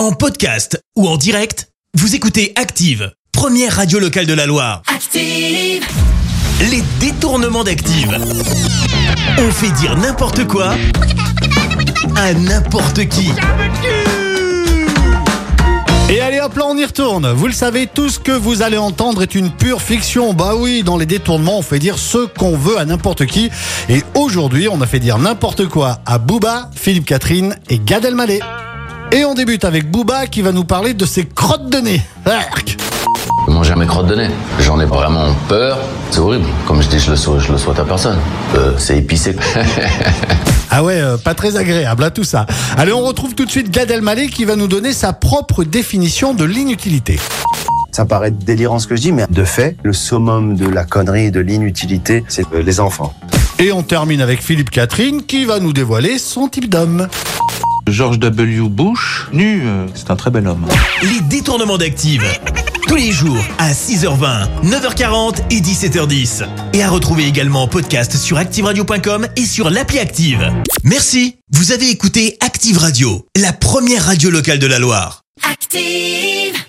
En podcast ou en direct, vous écoutez Active, première radio locale de la Loire. Active. Les détournements d'Active. On fait dire n'importe quoi à n'importe qui. Et allez hop là on y retourne. Vous le savez, tout ce que vous allez entendre est une pure fiction. Bah oui, dans les détournements, on fait dire ce qu'on veut à n'importe qui. Et aujourd'hui, on a fait dire n'importe quoi à Booba, Philippe Catherine et Gad Elmaleh. Et on débute avec Booba qui va nous parler de ses crottes de nez. Arc. Manger mes crottes de nez. J'en ai vraiment peur. C'est horrible. Comme je dis, je le souhaite, je le souhaite à personne. Euh, c'est épicé. Ah ouais, euh, pas très agréable à tout ça. Allez, on retrouve tout de suite Gad Elmaleh qui va nous donner sa propre définition de l'inutilité. Ça paraît délirant ce que je dis, mais de fait, le summum de la connerie et de l'inutilité, c'est euh, les enfants. Et on termine avec Philippe Catherine qui va nous dévoiler son type d'homme. George W. Bush, nu, euh, c'est un très bel homme. Les détournements d'Active. Tous les jours à 6h20, 9h40 et 17h10. Et à retrouver également en podcast sur ActiveRadio.com et sur l'appli Active. Merci. Vous avez écouté Active Radio, la première radio locale de la Loire. Active.